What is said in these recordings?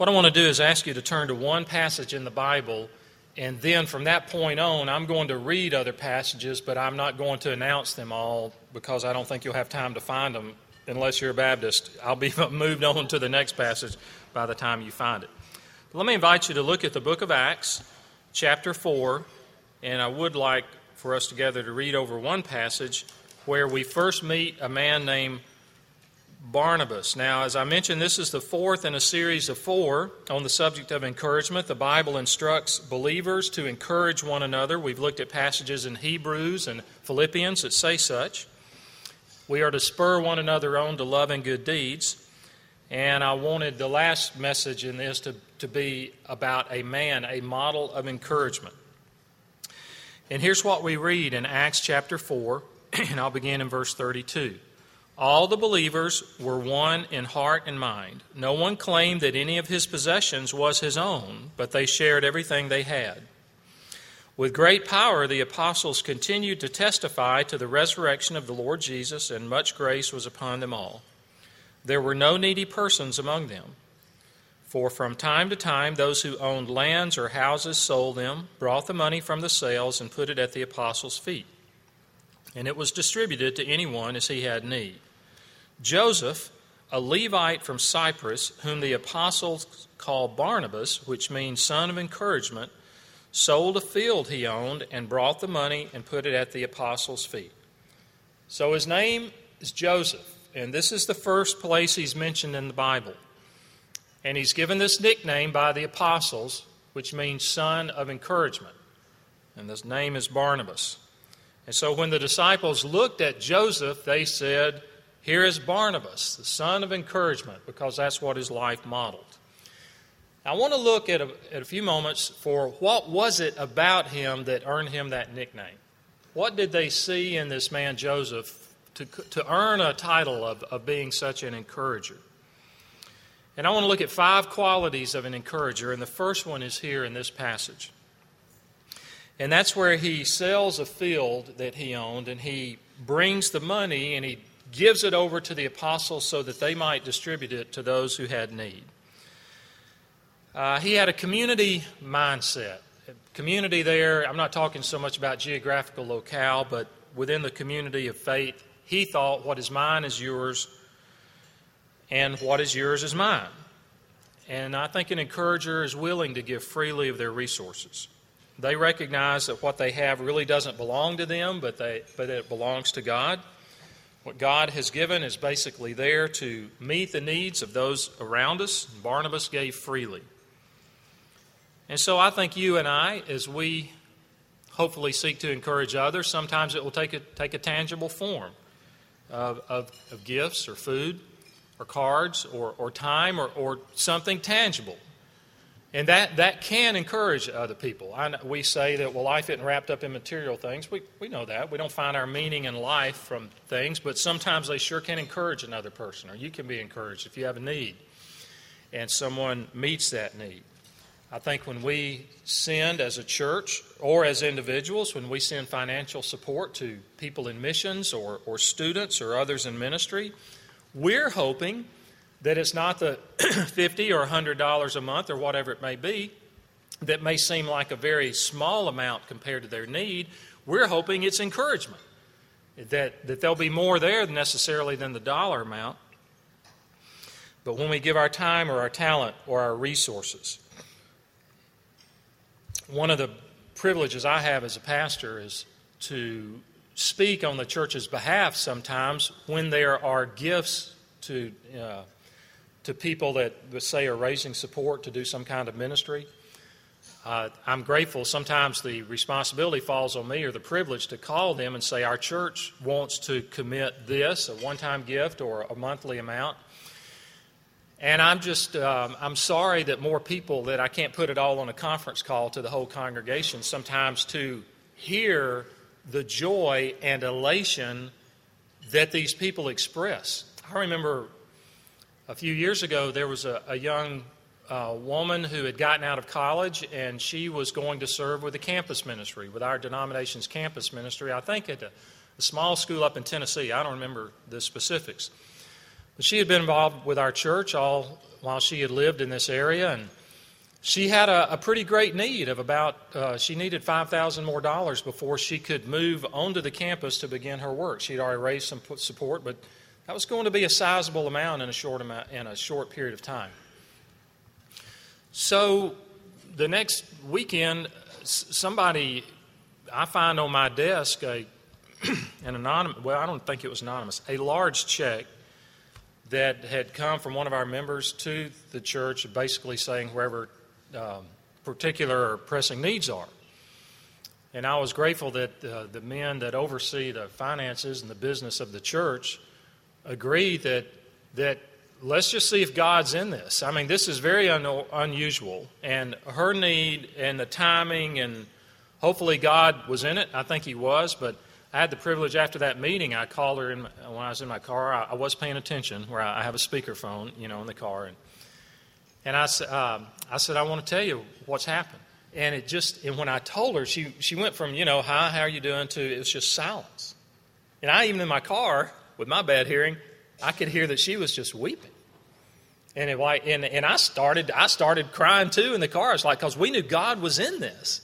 What I want to do is ask you to turn to one passage in the Bible, and then from that point on, I'm going to read other passages, but I'm not going to announce them all because I don't think you'll have time to find them unless you're a Baptist. I'll be moved on to the next passage by the time you find it. But let me invite you to look at the book of Acts, chapter 4, and I would like for us together to read over one passage where we first meet a man named Barnabas. Now, as I mentioned, this is the fourth in a series of four on the subject of encouragement. The Bible instructs believers to encourage one another. We've looked at passages in Hebrews and Philippians that say such. We are to spur one another on to love and good deeds. And I wanted the last message in this to, to be about a man, a model of encouragement. And here's what we read in Acts chapter 4, and I'll begin in verse 32. All the believers were one in heart and mind. No one claimed that any of his possessions was his own, but they shared everything they had. With great power, the apostles continued to testify to the resurrection of the Lord Jesus, and much grace was upon them all. There were no needy persons among them. For from time to time, those who owned lands or houses sold them, brought the money from the sales, and put it at the apostles' feet. And it was distributed to anyone as he had need. Joseph, a Levite from Cyprus, whom the apostles called Barnabas, which means son of encouragement, sold a field he owned and brought the money and put it at the apostles' feet. So his name is Joseph, and this is the first place he's mentioned in the Bible. And he's given this nickname by the apostles, which means son of encouragement. And his name is Barnabas. And so when the disciples looked at Joseph, they said, here is Barnabas, the son of encouragement, because that's what his life modeled. I want to look at a, at a few moments for what was it about him that earned him that nickname? What did they see in this man Joseph to, to earn a title of, of being such an encourager? And I want to look at five qualities of an encourager, and the first one is here in this passage. And that's where he sells a field that he owned, and he brings the money and he gives it over to the apostles so that they might distribute it to those who had need. Uh, he had a community mindset. Community there, I'm not talking so much about geographical locale, but within the community of faith, he thought what is mine is yours, and what is yours is mine. And I think an encourager is willing to give freely of their resources. They recognize that what they have really doesn't belong to them, but, they, but it belongs to God. What God has given is basically there to meet the needs of those around us. Barnabas gave freely. And so I think you and I, as we hopefully seek to encourage others, sometimes it will take a, take a tangible form of, of, of gifts or food or cards or, or time or, or something tangible. And that, that can encourage other people. I, we say that, well, life isn't wrapped up in material things. We, we know that. We don't find our meaning in life from things, but sometimes they sure can encourage another person, or you can be encouraged if you have a need and someone meets that need. I think when we send as a church or as individuals, when we send financial support to people in missions or, or students or others in ministry, we're hoping that it's not the 50 or $100 a month or whatever it may be that may seem like a very small amount compared to their need. We're hoping it's encouragement, that, that there'll be more there necessarily than the dollar amount. But when we give our time or our talent or our resources, one of the privileges I have as a pastor is to speak on the church's behalf sometimes when there are gifts to uh, to people that, say, are raising support to do some kind of ministry. Uh, I'm grateful. Sometimes the responsibility falls on me or the privilege to call them and say, Our church wants to commit this, a one time gift or a monthly amount. And I'm just, um, I'm sorry that more people, that I can't put it all on a conference call to the whole congregation, sometimes to hear the joy and elation that these people express. I remember a few years ago, there was a, a young uh, woman who had gotten out of college and she was going to serve with the campus ministry, with our denomination's campus ministry, I think at a, a small school up in Tennessee. I don't remember the specifics. But She had been involved with our church all while she had lived in this area, and she had a, a pretty great need of about, uh, she needed 5000 more dollars before she could move onto the campus to begin her work. She'd already raised some support, but that was going to be a sizable amount in a short, amount, in a short period of time. So the next weekend, somebody, I find on my desk a, an anonymous, well, I don't think it was anonymous, a large check that had come from one of our members to the church, basically saying wherever um, particular or pressing needs are. And I was grateful that uh, the men that oversee the finances and the business of the church agreed that that let's just see if God's in this. I mean, this is very un- unusual, and her need and the timing, and hopefully God was in it. I think He was, but I had the privilege after that meeting. I called her in, when I was in my car. I, I was paying attention, where I, I have a speakerphone, you know, in the car, and and I, uh, I said, I want to tell you what's happened. And it just, and when I told her, she, she went from, you know, hi, how are you doing, to it was just silence. And I, even in my car, with my bad hearing, I could hear that she was just weeping. And, it, and, and I, started, I started crying too in the car. It's like, because we knew God was in this.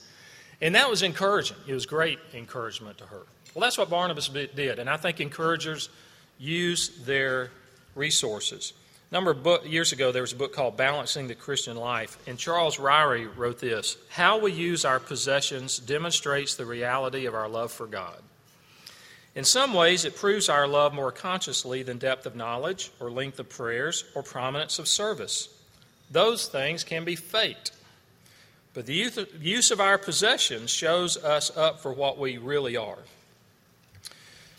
And that was encouraging. It was great encouragement to her. Well, that's what Barnabas did. And I think encouragers use their resources. A number of book, years ago, there was a book called Balancing the Christian Life, and Charles Ryrie wrote this How we use our possessions demonstrates the reality of our love for God. In some ways, it proves our love more consciously than depth of knowledge, or length of prayers, or prominence of service. Those things can be faked. But the use of our possessions shows us up for what we really are.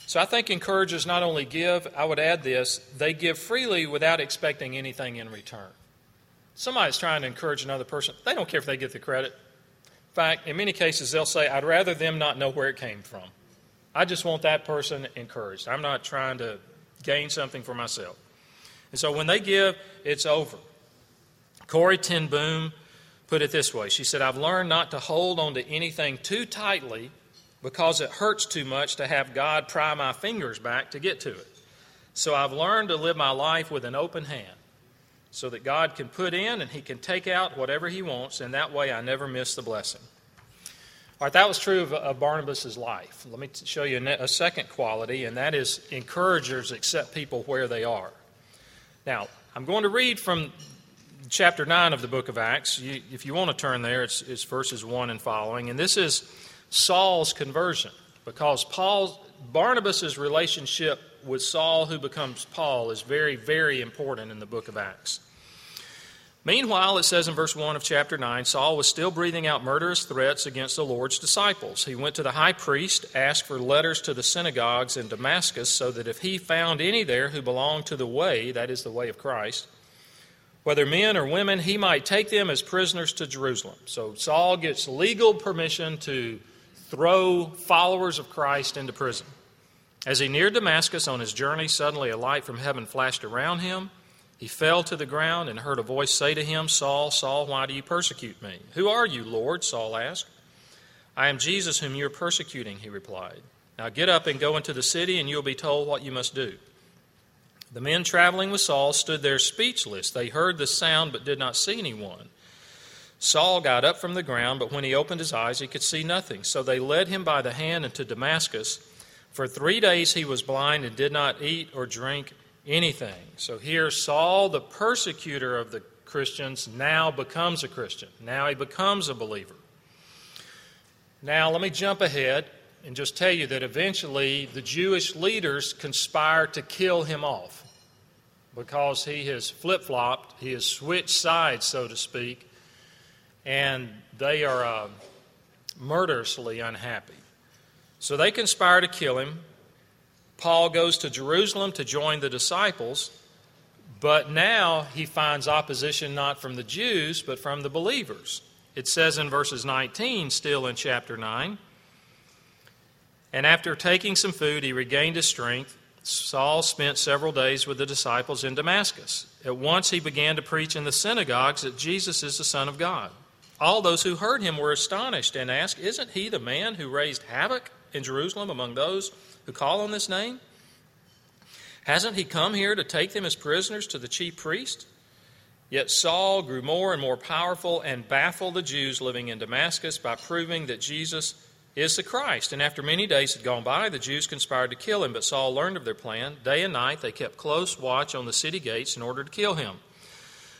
So I think encouragers not only give, I would add this, they give freely without expecting anything in return. Somebody's trying to encourage another person, they don't care if they get the credit. In fact, in many cases, they'll say, I'd rather them not know where it came from. I just want that person encouraged. I'm not trying to gain something for myself. And so when they give, it's over. Corrie ten Boom put it this way She said, I've learned not to hold on to anything too tightly because it hurts too much to have God pry my fingers back to get to it. So I've learned to live my life with an open hand so that God can put in and He can take out whatever He wants, and that way I never miss the blessing. All right, that was true of, of Barnabas' life. Let me show you a, a second quality, and that is encouragers accept people where they are. Now, I'm going to read from chapter 9 of the book of Acts. You, if you want to turn there, it's, it's verses 1 and following. And this is Saul's conversion because Paul, Barnabas' relationship with Saul, who becomes Paul, is very, very important in the book of Acts. Meanwhile, it says in verse 1 of chapter 9 Saul was still breathing out murderous threats against the Lord's disciples. He went to the high priest, asked for letters to the synagogues in Damascus, so that if he found any there who belonged to the way, that is, the way of Christ, whether men or women, he might take them as prisoners to Jerusalem. So Saul gets legal permission to throw followers of Christ into prison. As he neared Damascus on his journey, suddenly a light from heaven flashed around him. He fell to the ground and heard a voice say to him, Saul, Saul, why do you persecute me? Who are you, Lord? Saul asked. I am Jesus whom you are persecuting, he replied. Now get up and go into the city, and you will be told what you must do. The men traveling with Saul stood there speechless. They heard the sound but did not see anyone. Saul got up from the ground, but when he opened his eyes, he could see nothing. So they led him by the hand into Damascus. For three days he was blind and did not eat or drink anything. So here, Saul, the persecutor of the Christians, now becomes a Christian. Now he becomes a believer. Now, let me jump ahead and just tell you that eventually the Jewish leaders conspire to kill him off because he has flip flopped, he has switched sides, so to speak, and they are uh, murderously unhappy. So they conspire to kill him. Paul goes to Jerusalem to join the disciples, but now he finds opposition not from the Jews, but from the believers. It says in verses 19, still in chapter 9, and after taking some food, he regained his strength. Saul spent several days with the disciples in Damascus. At once he began to preach in the synagogues that Jesus is the Son of God. All those who heard him were astonished and asked, Isn't he the man who raised havoc in Jerusalem among those who call on this name? Hasn't he come here to take them as prisoners to the chief priest? Yet Saul grew more and more powerful and baffled the Jews living in Damascus by proving that Jesus is the Christ. And after many days had gone by, the Jews conspired to kill him, but Saul learned of their plan. Day and night they kept close watch on the city gates in order to kill him.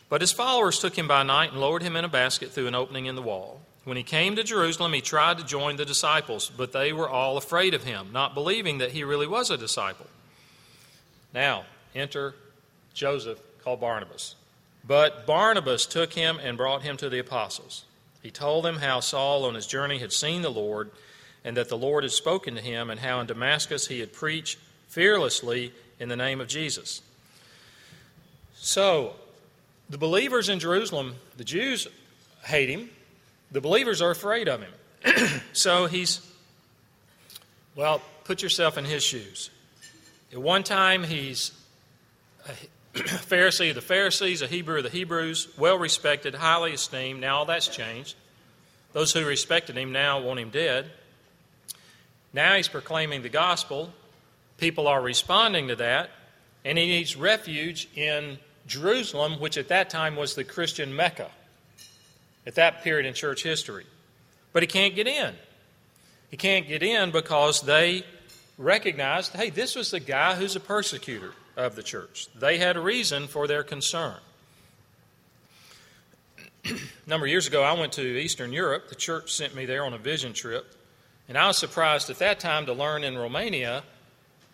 But his followers took him by night and lowered him in a basket through an opening in the wall. When he came to Jerusalem, he tried to join the disciples, but they were all afraid of him, not believing that he really was a disciple. Now, enter Joseph, called Barnabas. But Barnabas took him and brought him to the apostles. He told them how Saul on his journey had seen the Lord, and that the Lord had spoken to him, and how in Damascus he had preached fearlessly in the name of Jesus. So, the believers in Jerusalem, the Jews hate him, the believers are afraid of him. so he's, well, put yourself in his shoes. At one time, he's a Pharisee of the Pharisees, a Hebrew of the Hebrews, well respected, highly esteemed. Now all that's changed. Those who respected him now want him dead. Now he's proclaiming the gospel. People are responding to that, and he needs refuge in Jerusalem, which at that time was the Christian Mecca at that period in church history. But he can't get in. He can't get in because they recognized hey, this was the guy who's a persecutor of the church. They had a reason for their concern. a number of years ago, I went to Eastern Europe. The church sent me there on a vision trip. And I was surprised at that time to learn in Romania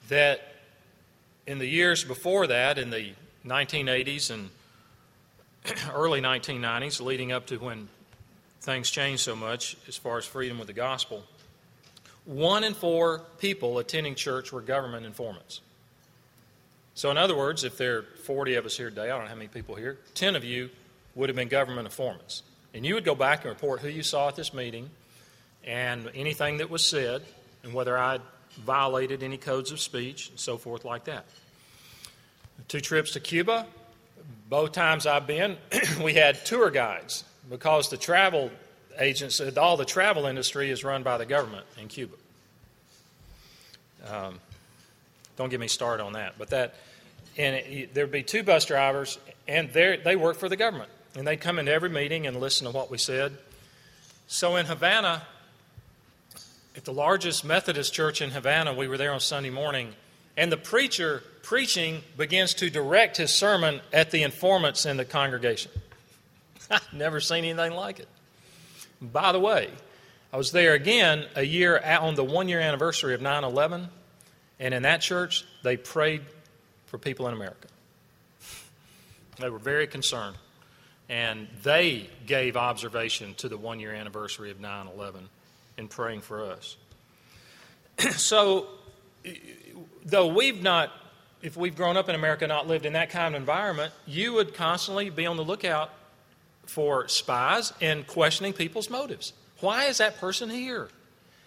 that in the years before that, in the 1980s and early 1990s, leading up to when things changed so much as far as freedom with the gospel, one in four people attending church were government informants. So, in other words, if there are 40 of us here today, I don't know how many people here, 10 of you would have been government informants. And you would go back and report who you saw at this meeting and anything that was said and whether I violated any codes of speech and so forth, like that. Two trips to Cuba, both times I've been, we had tour guides because the travel agents, all the travel industry is run by the government in Cuba. Um, don't get me started on that. But that, and it, there'd be two bus drivers, and they work for the government. And they'd come into every meeting and listen to what we said. So in Havana, at the largest Methodist church in Havana, we were there on Sunday morning, and the preacher preaching begins to direct his sermon at the informants in the congregation. I've never seen anything like it. By the way, I was there again a year on the one year anniversary of 9 11, and in that church, they prayed for people in America. They were very concerned. And they gave observation to the one year anniversary of 9 11 in praying for us. so, though we've not, if we've grown up in America, not lived in that kind of environment, you would constantly be on the lookout for spies and questioning people's motives. Why is that person here?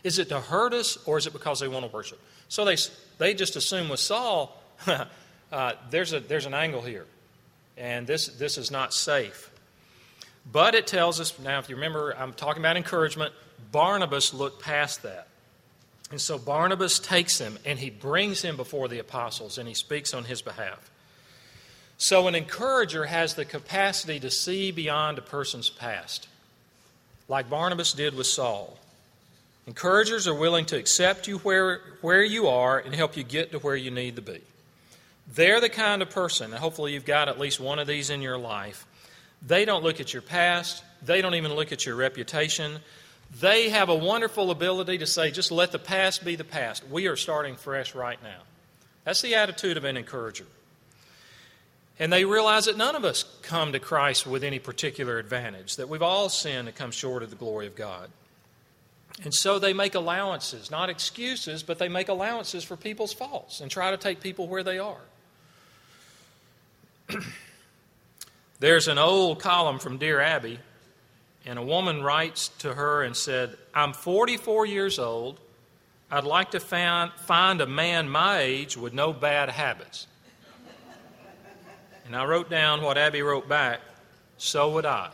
Is it to hurt us or is it because they want to worship? So they, they just assume with Saul, uh, there's, a, there's an angle here, and this, this is not safe. But it tells us, now, if you remember, I'm talking about encouragement. Barnabas looked past that. And so Barnabas takes him and he brings him before the apostles and he speaks on his behalf. So, an encourager has the capacity to see beyond a person's past, like Barnabas did with Saul. Encouragers are willing to accept you where, where you are and help you get to where you need to be. They're the kind of person, and hopefully you've got at least one of these in your life. They don't look at your past, they don't even look at your reputation. They have a wonderful ability to say, just let the past be the past. We are starting fresh right now. That's the attitude of an encourager. And they realize that none of us come to Christ with any particular advantage, that we've all sinned and come short of the glory of God. And so they make allowances, not excuses, but they make allowances for people's faults and try to take people where they are. There's an old column from Dear Abby, and a woman writes to her and said, I'm 44 years old. I'd like to find, find a man my age with no bad habits. And I wrote down what Abby wrote back so would I.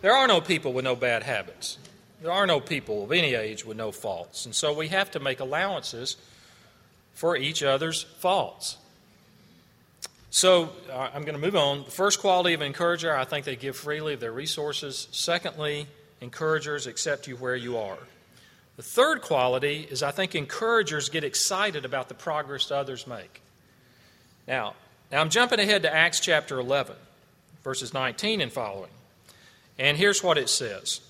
There are no people with no bad habits. There are no people of any age with no faults. And so we have to make allowances for each other's faults. So uh, I'm going to move on. The first quality of encourager, I think they give freely of their resources. Secondly, encouragers accept you where you are. The third quality is I think encouragers get excited about the progress others make. Now, now I'm jumping ahead to Acts chapter 11, verses 19 and following. And here's what it says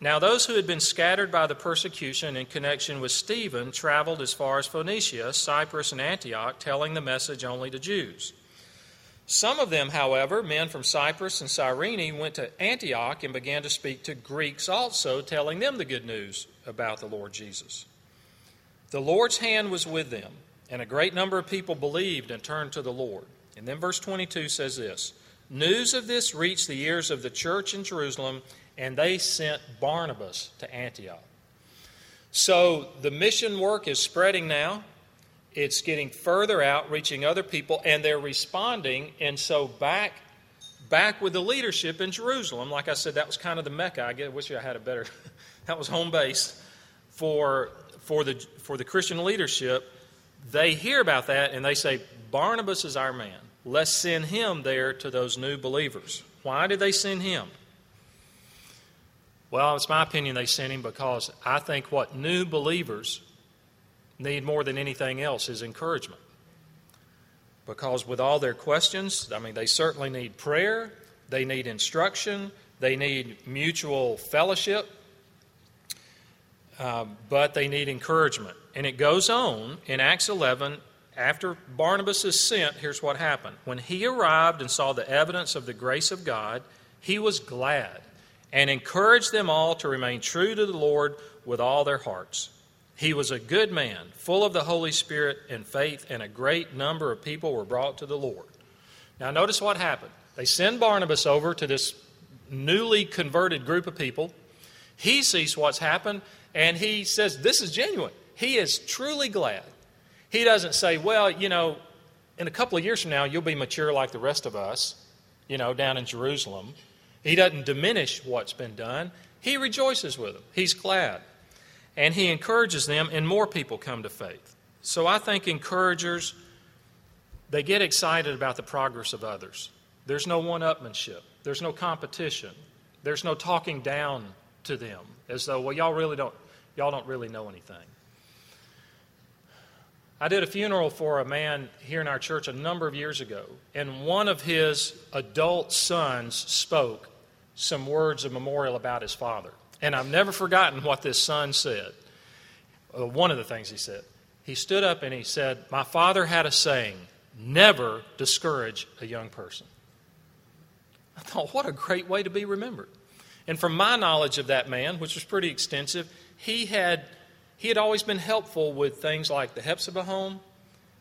Now, those who had been scattered by the persecution in connection with Stephen traveled as far as Phoenicia, Cyprus, and Antioch, telling the message only to Jews. Some of them, however, men from Cyprus and Cyrene, went to Antioch and began to speak to Greeks also, telling them the good news about the Lord Jesus. The Lord's hand was with them, and a great number of people believed and turned to the Lord. And then verse 22 says this News of this reached the ears of the church in Jerusalem, and they sent Barnabas to Antioch. So the mission work is spreading now it's getting further out, reaching other people, and they're responding. And so back back with the leadership in Jerusalem, like I said, that was kind of the mecca. I wish I had a better. that was home base for for the for the Christian leadership. They hear about that and they say, Barnabas is our man. Let's send him there to those new believers. Why did they send him? Well, it's my opinion they sent him because I think what new believers need more than anything else is encouragement. Because with all their questions, I mean, they certainly need prayer, they need instruction, they need mutual fellowship, uh, but they need encouragement. And it goes on in Acts 11. After Barnabas is sent, here's what happened. When he arrived and saw the evidence of the grace of God, he was glad and encouraged them all to remain true to the Lord with all their hearts. He was a good man, full of the Holy Spirit and faith, and a great number of people were brought to the Lord. Now, notice what happened. They send Barnabas over to this newly converted group of people. He sees what's happened, and he says, This is genuine. He is truly glad. He doesn't say, Well, you know, in a couple of years from now, you'll be mature like the rest of us, you know, down in Jerusalem. He doesn't diminish what's been done. He rejoices with them. He's glad and he encourages them, and more people come to faith. So I think encouragers, they get excited about the progress of others. There's no one upmanship, there's no competition, there's no talking down to them as though, well, y'all really don't, y'all don't really know anything. I did a funeral for a man here in our church a number of years ago, and one of his adult sons spoke some words of memorial about his father. And I've never forgotten what this son said. Uh, one of the things he said. He stood up and he said, My father had a saying, never discourage a young person. I thought, what a great way to be remembered. And from my knowledge of that man, which was pretty extensive, he had, he had always been helpful with things like the Hephzibah home,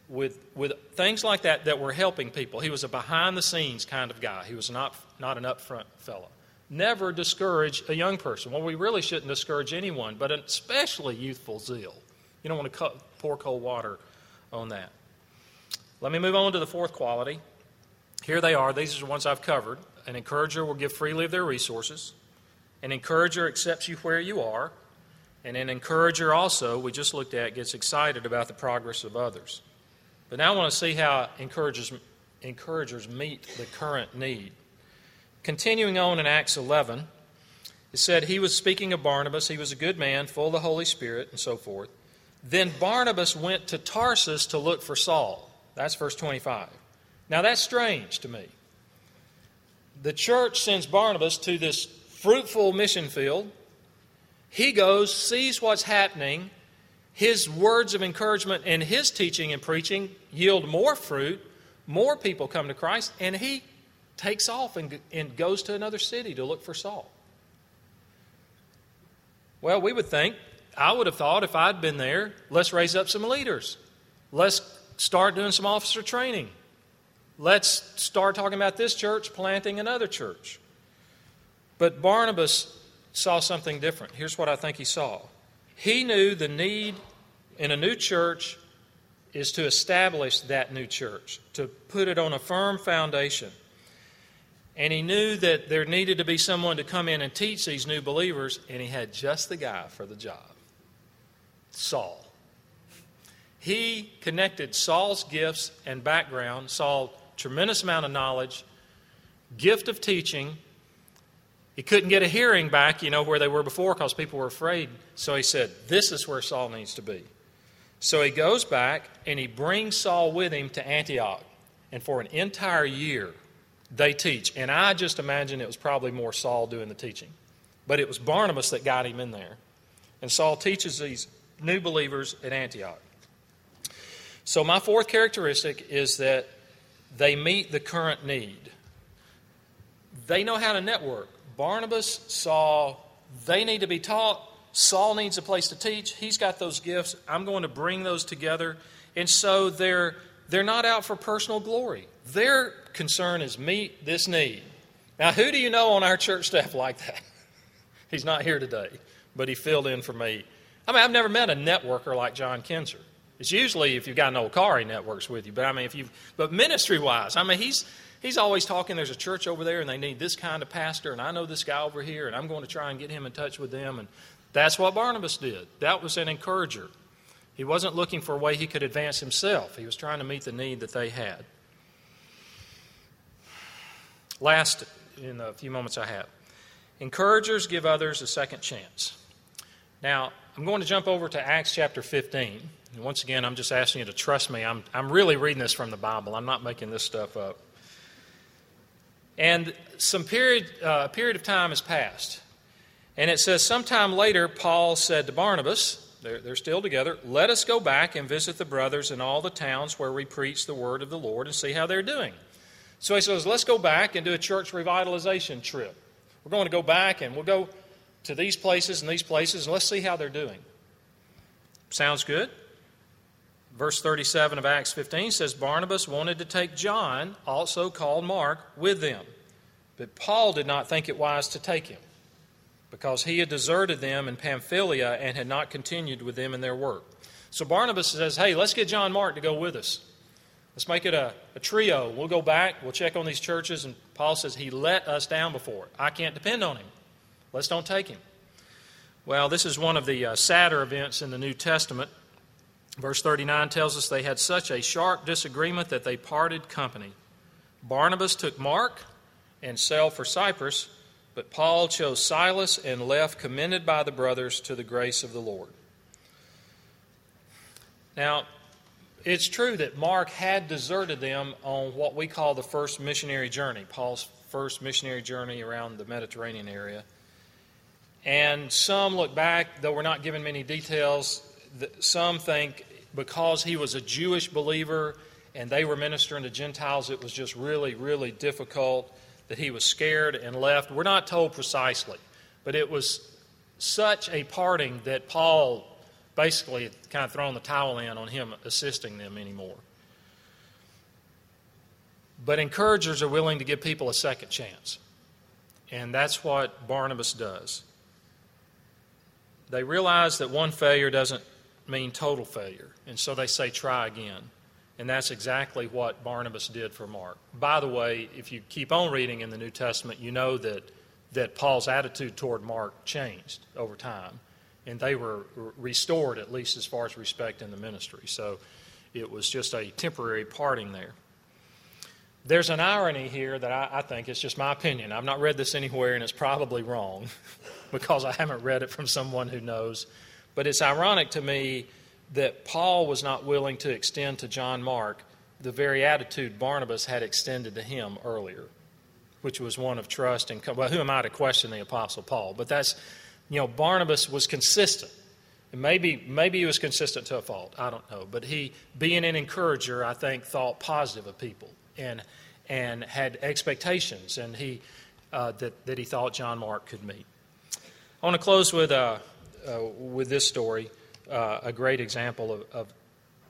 with, with things like that that were helping people. He was a behind the scenes kind of guy. He was not, not an upfront fellow never discourage a young person. Well, we really shouldn't discourage anyone, but especially youthful zeal. You don't want to pour cold water on that. Let me move on to the fourth quality. Here they are. These are the ones I've covered. An encourager will give freely of their resources. An encourager accepts you where you are. And an encourager also, we just looked at, gets excited about the progress of others. But now I want to see how encouragers, encouragers meet the current need. Continuing on in Acts 11, it said he was speaking of Barnabas. He was a good man, full of the Holy Spirit, and so forth. Then Barnabas went to Tarsus to look for Saul. That's verse 25. Now that's strange to me. The church sends Barnabas to this fruitful mission field. He goes, sees what's happening. His words of encouragement and his teaching and preaching yield more fruit. More people come to Christ, and he takes off and, and goes to another city to look for Saul. Well, we would think, I would have thought if I'd been there, let's raise up some leaders. Let's start doing some officer training. Let's start talking about this church planting another church. But Barnabas saw something different. Here's what I think he saw he knew the need in a new church is to establish that new church, to put it on a firm foundation. And he knew that there needed to be someone to come in and teach these new believers, and he had just the guy for the job Saul. He connected Saul's gifts and background, Saul tremendous amount of knowledge, gift of teaching. He couldn't get a hearing back, you know, where they were before because people were afraid. So he said, This is where Saul needs to be. So he goes back and he brings Saul with him to Antioch. And for an entire year, they teach. And I just imagine it was probably more Saul doing the teaching. But it was Barnabas that got him in there. And Saul teaches these new believers at Antioch. So, my fourth characteristic is that they meet the current need. They know how to network. Barnabas saw they need to be taught. Saul needs a place to teach. He's got those gifts. I'm going to bring those together. And so they're, they're not out for personal glory. Their concern is meet this need. Now, who do you know on our church staff like that? He's not here today, but he filled in for me. I mean, I've never met a networker like John Kinzer. It's usually if you've got an old car, he networks with you. But I mean, if you, but ministry wise, I mean, he's he's always talking. There's a church over there, and they need this kind of pastor, and I know this guy over here, and I'm going to try and get him in touch with them. And that's what Barnabas did. That was an encourager. He wasn't looking for a way he could advance himself. He was trying to meet the need that they had. Last, in the few moments I have, encouragers give others a second chance. Now, I'm going to jump over to Acts chapter 15. And once again, I'm just asking you to trust me. I'm, I'm really reading this from the Bible. I'm not making this stuff up. And some period, uh, period of time has passed. And it says, sometime later, Paul said to Barnabas, they're, they're still together, let us go back and visit the brothers in all the towns where we preach the word of the Lord and see how they're doing. So he says, let's go back and do a church revitalization trip. We're going to go back and we'll go to these places and these places and let's see how they're doing. Sounds good? Verse 37 of Acts 15 says Barnabas wanted to take John, also called Mark, with them. But Paul did not think it wise to take him because he had deserted them in Pamphylia and had not continued with them in their work. So Barnabas says, Hey, let's get John Mark to go with us. Let's make it a, a trio. We'll go back, we'll check on these churches. And Paul says, He let us down before. I can't depend on him. Let's don't take him. Well, this is one of the uh, sadder events in the New Testament. Verse 39 tells us they had such a sharp disagreement that they parted company. Barnabas took Mark and sailed for Cyprus, but Paul chose Silas and left, commended by the brothers to the grace of the Lord. Now, it's true that Mark had deserted them on what we call the first missionary journey, Paul's first missionary journey around the Mediterranean area. And some look back, though we're not given many details, some think because he was a Jewish believer and they were ministering to Gentiles, it was just really, really difficult that he was scared and left. We're not told precisely, but it was such a parting that Paul basically kind of thrown the towel in on him assisting them anymore. But encouragers are willing to give people a second chance. And that's what Barnabas does. They realize that one failure doesn't mean total failure. And so they say, try again. And that's exactly what Barnabas did for Mark. By the way, if you keep on reading in the New Testament, you know that, that Paul's attitude toward Mark changed over time. And they were restored, at least as far as respect in the ministry. So it was just a temporary parting there. There's an irony here that I, I think is just my opinion. I've not read this anywhere, and it's probably wrong because I haven't read it from someone who knows. But it's ironic to me that Paul was not willing to extend to John Mark the very attitude Barnabas had extended to him earlier, which was one of trust and well, who am I to question the apostle Paul? But that's you know Barnabas was consistent. And maybe maybe he was consistent to a fault. I don't know, but he being an encourager, I think thought positive of people and and had expectations and he uh, that that he thought John Mark could meet. I want to close with uh, uh, with this story, uh, a great example of, of,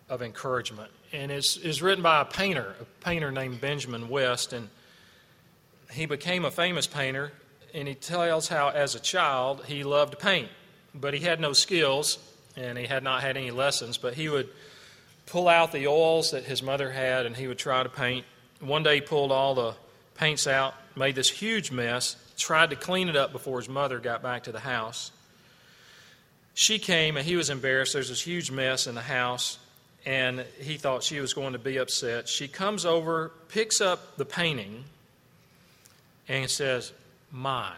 of, encouragement. And it's, it's written by a painter, a painter named Benjamin West. And he became a famous painter. And he tells how, as a child, he loved to paint. But he had no skills and he had not had any lessons. But he would pull out the oils that his mother had and he would try to paint. One day he pulled all the paints out, made this huge mess, tried to clean it up before his mother got back to the house. She came and he was embarrassed. There's this huge mess in the house. and he thought she was going to be upset. She comes over, picks up the painting, and says, My,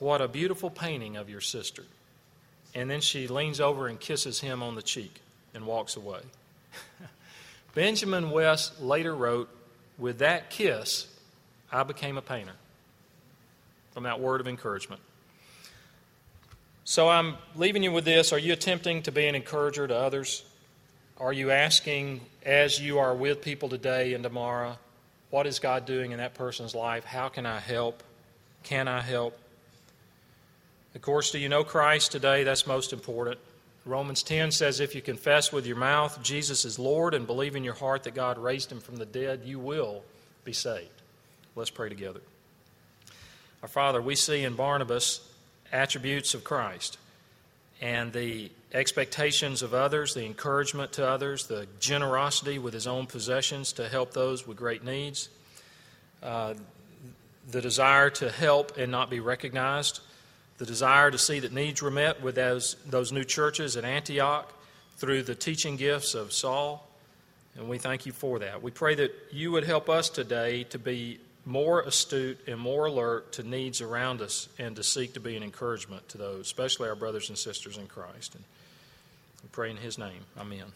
what a beautiful painting of your sister. And then she leans over and kisses him on the cheek and walks away. Benjamin West later wrote, With that kiss, I became a painter. From that word of encouragement. So I'm leaving you with this. Are you attempting to be an encourager to others? Are you asking, as you are with people today and tomorrow, what is God doing in that person's life? How can I help? Can I help? Of course, do you know Christ today? That's most important. Romans 10 says, If you confess with your mouth Jesus is Lord and believe in your heart that God raised him from the dead, you will be saved. Let's pray together. Our Father, we see in Barnabas attributes of Christ and the expectations of others, the encouragement to others, the generosity with his own possessions to help those with great needs, uh, the desire to help and not be recognized, the desire to see that needs were met with those, those new churches at Antioch through the teaching gifts of Saul. And we thank you for that. We pray that you would help us today to be more astute and more alert to needs around us and to seek to be an encouragement to those, especially our brothers and sisters in Christ. And we pray in His name. Amen.